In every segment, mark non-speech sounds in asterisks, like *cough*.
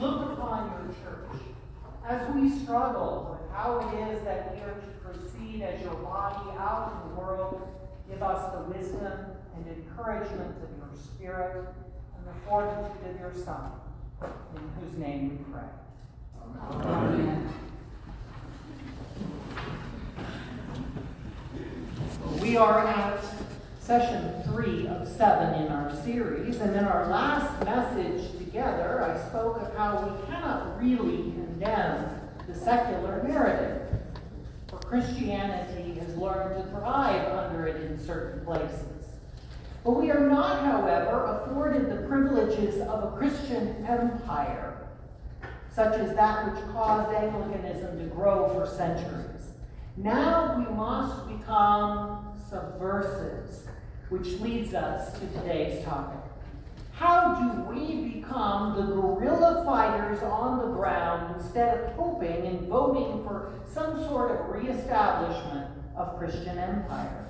look upon your church as we struggle with how it is that we are to proceed as your body out in the world. Give us the wisdom and encouragement of your Spirit and the fortitude of your Son, in whose name we pray. Amen. Amen. We are at session three of seven in our series, and in our last message together, I spoke of how we cannot really condemn the secular narrative. For Christianity has learned to thrive under it in certain places. But we are not, however, afforded the privileges of a Christian empire, such as that which caused Anglicanism to grow for centuries. Now we must become subversives, which leads us to today's topic. How do we become the guerrilla fighters on the ground instead of hoping and voting for some sort of reestablishment of Christian empire?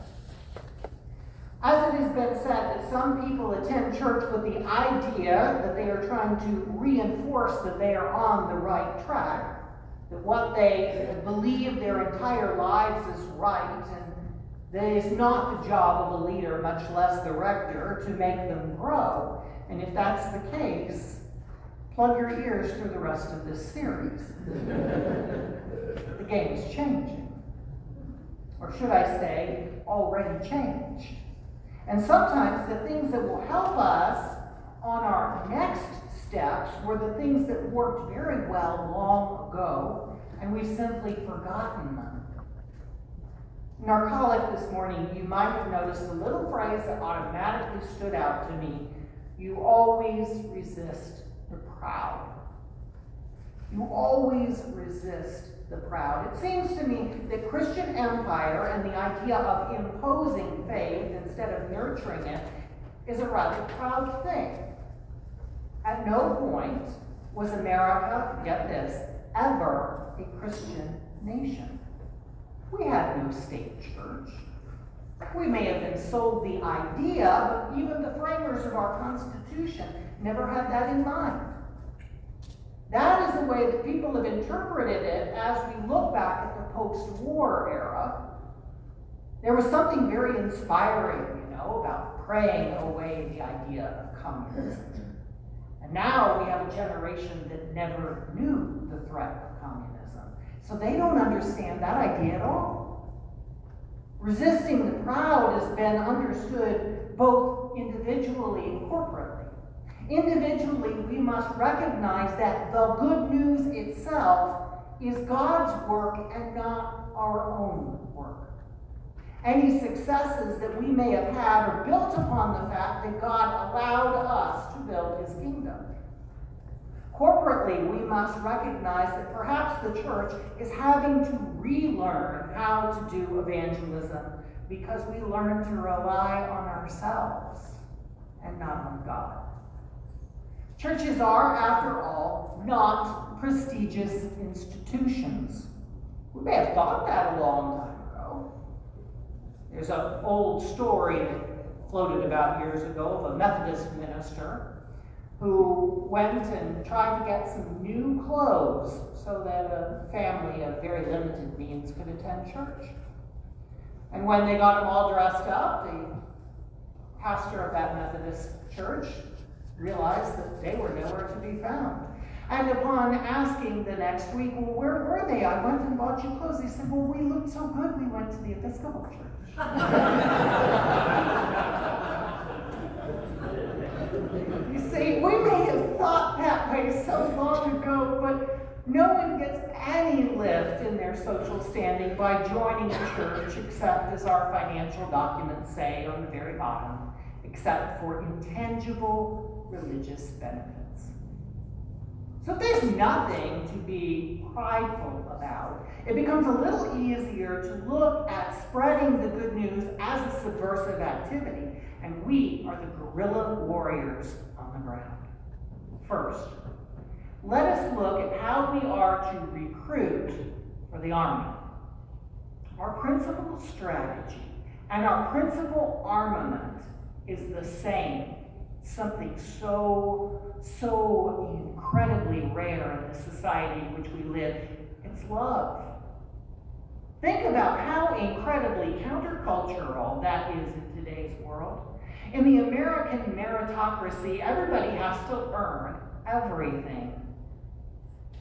As it has been said that some people attend church with the idea that they are trying to reinforce that they are on the right track, that what they believe their entire lives is right, and that it is not the job of a leader, much less the rector, to make them grow. And if that's the case, plug your ears through the rest of this series. *laughs* the game is changing. Or should I say, already changed. And sometimes the things that will help us on our next steps were the things that worked very well long ago, and we've simply forgotten them. Collect this morning, you might have noticed a little phrase that automatically stood out to me. You always resist the proud. You always resist the proud. It seems to me that Christian empire and the idea of imposing faith instead of nurturing it is a rather proud thing. At no point was America, get this, ever a Christian nation. We had no state church. We may have been sold the idea, but even the framers of our Constitution never had that in mind. That is the way that people have interpreted it as we look back at the post war era. There was something very inspiring, you know, about praying away the idea of communism. And now we have a generation that never knew the threat. So they don't understand that idea at all. Resisting the proud has been understood both individually and corporately. Individually, we must recognize that the good news itself is God's work and not our own work. Any successes that we may have had are built upon the fact that God allowed us to build his kingdom. We must recognize that perhaps the church is having to relearn how to do evangelism because we learn to rely on ourselves and not on God. Churches are, after all, not prestigious institutions. We may have thought that a long time ago. There's an old story that floated about years ago of a Methodist minister who went and tried to get some new clothes so that a family of very limited means could attend church. And when they got them all dressed up, the pastor of that Methodist church realized that they were nowhere to be found. And upon asking the next week, well, where were they? I went and bought you clothes. He said, well, we looked so good, we went to the Episcopal church. *laughs* you see, we may have thought that way so long ago, but no one gets any lift in their social standing by joining a church, except as our financial documents say on the very bottom, except for intangible religious benefits. So there's nothing to be prideful about. It becomes a little easier to look at spreading the good news as a subversive activity, and we are the guerrilla warriors on the ground. First, let us look at how we are to recruit for the army. Our principal strategy and our principal armament is the same something so, so incredibly rare in the society in which we live. It's love. Think about how incredibly countercultural that is in today's world. In the American meritocracy, everybody has to earn everything.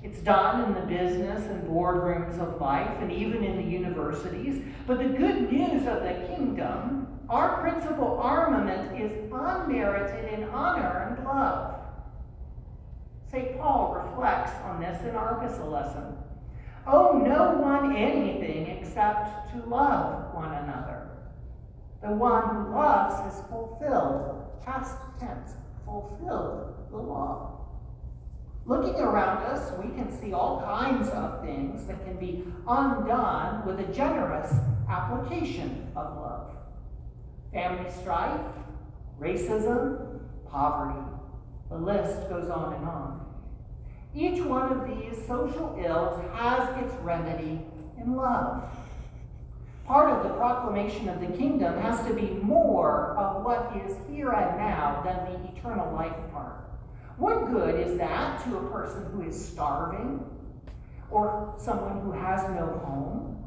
It's done in the business and boardrooms of life and even in the universities. But the good news of the kingdom, our principal armament is unmerited in honor and love. St. Paul reflects on this in our epistle lesson. Owe no one anything except to love one another. The one who loves has fulfilled, past tense, fulfilled the law. Looking around us, we can see all kinds of things that can be undone with a generous application of love family strife, racism, poverty. The list goes on and on. Each one of these social ills has its remedy in love. Part of the proclamation of the kingdom has to be more of what is here and now than the eternal life part. What good is that to a person who is starving or someone who has no home?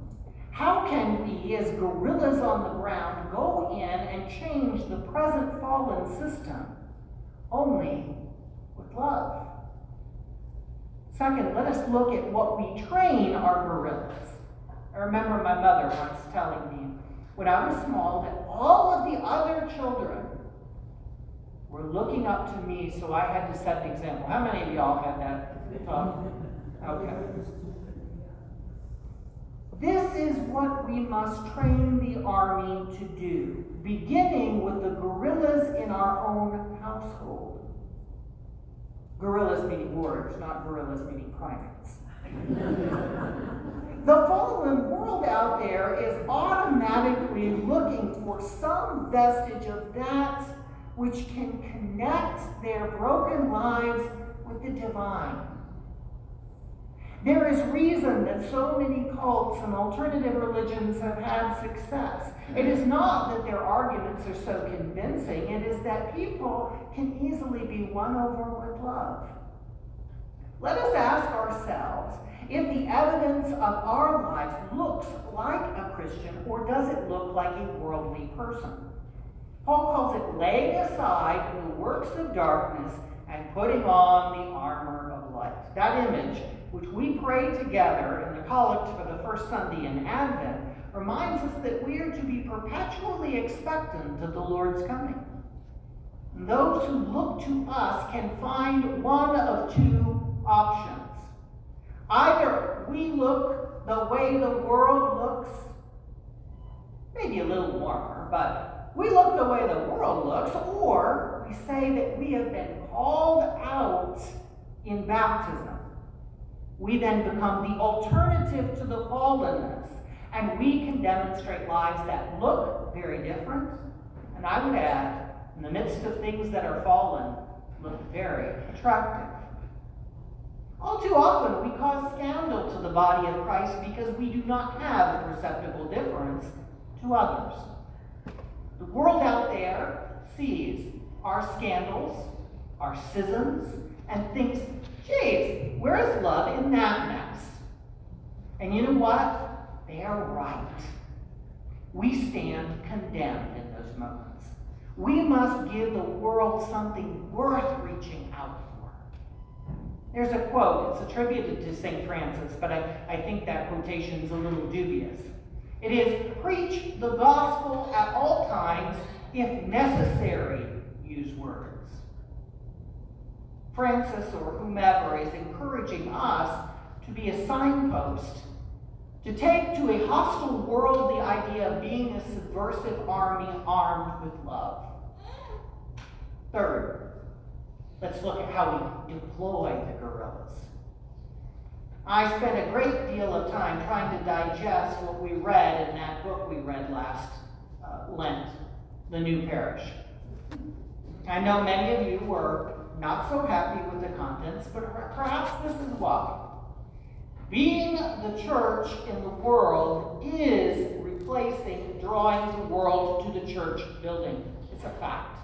How can we, as guerrillas on the ground, go in and change the present fallen system? Only with love. Second, let us look at what we train our guerrillas. I remember my mother once telling me when I was small that all of the other children were looking up to me, so I had to set the example. How many of y'all had that talk? Okay. This is what we must train the army to do, beginning with the guerrillas in our own household. Guerrillas meaning warriors, not gorillas meaning primates. *laughs* the fallen world out there is automatically looking for some vestige of that which can connect their broken lives with the divine. There is reason that so many cults and alternative religions have had success. It is not that their arguments are so convincing, it is that people can easily be won over with love. Let us ask ourselves if the evidence of our lives looks like a Christian or does it look like a worldly person? Paul calls it laying aside the works of darkness and putting on the armor of light. That image, which we pray together in the collect for the first Sunday in Advent, reminds us that we are to be perpetually expectant of the Lord's coming. Those who look to us can find one of two options. Either we look the way the world looks, maybe a little warmer, but we look the way the world looks, or we say that we have been called out in baptism. We then become the alternative to the fallenness, and we can demonstrate lives that look very different, and I would add, in the midst of things that are fallen, look very attractive. All too often, we cause scandal to the body of Christ because we do not have a perceptible difference to others. The world out there sees our scandals, our schisms, and thinks, geez, where's love in that mess? And you know what? They are right. We stand condemned in those moments. We must give the world something worth reaching out for. There's a quote, it's attributed to St. Francis, but I, I think that quotation is a little dubious. It is preach the gospel at all times, if necessary, use words. Francis or whomever is encouraging us to be a signpost, to take to a hostile world the idea of being a subversive army armed with love. Third, let's look at how we deploy the guerrillas. I spent a great deal of time trying to digest what we read in that book we read last uh, Lent, The New Parish. I know many of you were not so happy with the contents, but perhaps this is why. Being the church in the world is replacing drawing the world to the church building. It's a fact.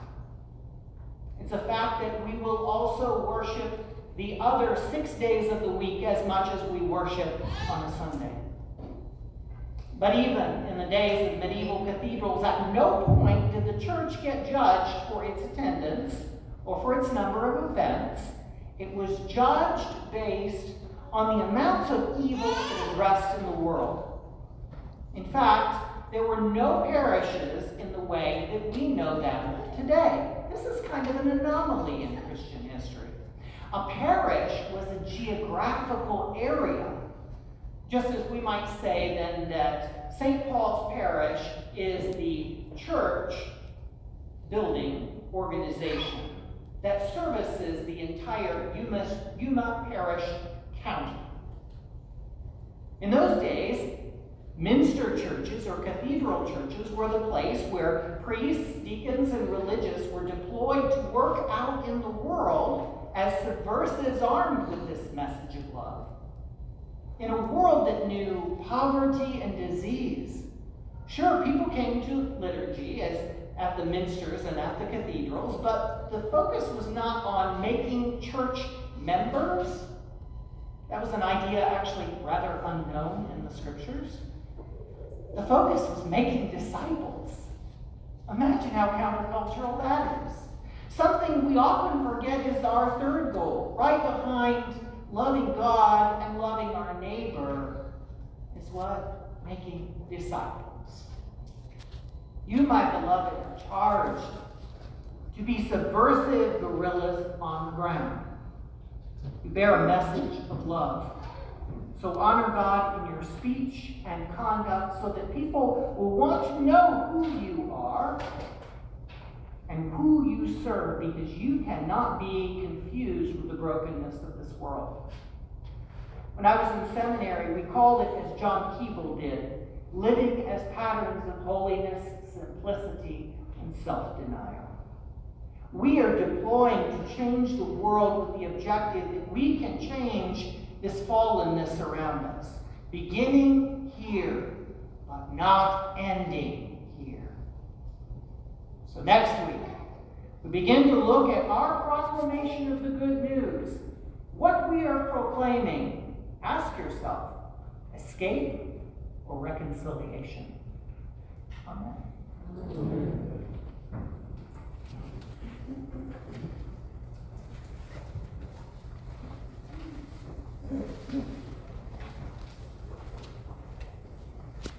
It's a fact that we will also worship the other six days of the week as much as we worship on a Sunday. But even in the days of medieval cathedrals, at no point did the church get judged for its attendance or for its number of events. It was judged based on the amounts of evil that addressed in the world. In fact, there were no parishes in the way that we know them today. This is kind of an anomaly in Christian history. A parish was a geographical area, just as we might say then that St. Paul's Parish is the church building organization that services the entire Yuma, Yuma Parish County. In those days, minster churches or cathedral churches were the place where priests, deacons, and religious were deployed to work out in the world as subversives armed with this message of love. In a world that knew poverty and disease, sure, people came to liturgy as at the minsters and at the cathedrals, but the focus was not on making church members. That was an idea actually rather unknown in the scriptures. The focus was making disciples. Imagine how countercultural that is. Something we often forget is our third goal, right behind loving God and loving our neighbor, is what? Making disciples. You, my beloved, are charged to be subversive guerrillas on the ground. You bear a message of love. So honor God in your speech and conduct so that people will want to know who you are and who you serve because you cannot be confused with the brokenness of this world. When I was in seminary, we called it, as John Keble did, living as patterns of holiness, simplicity, and self denial. We are deploying to change the world with the objective that we can change this fallenness around us, beginning here, but not ending. So next week, we begin to look at our proclamation of the good news. What we are proclaiming, ask yourself, escape or reconciliation? Amen.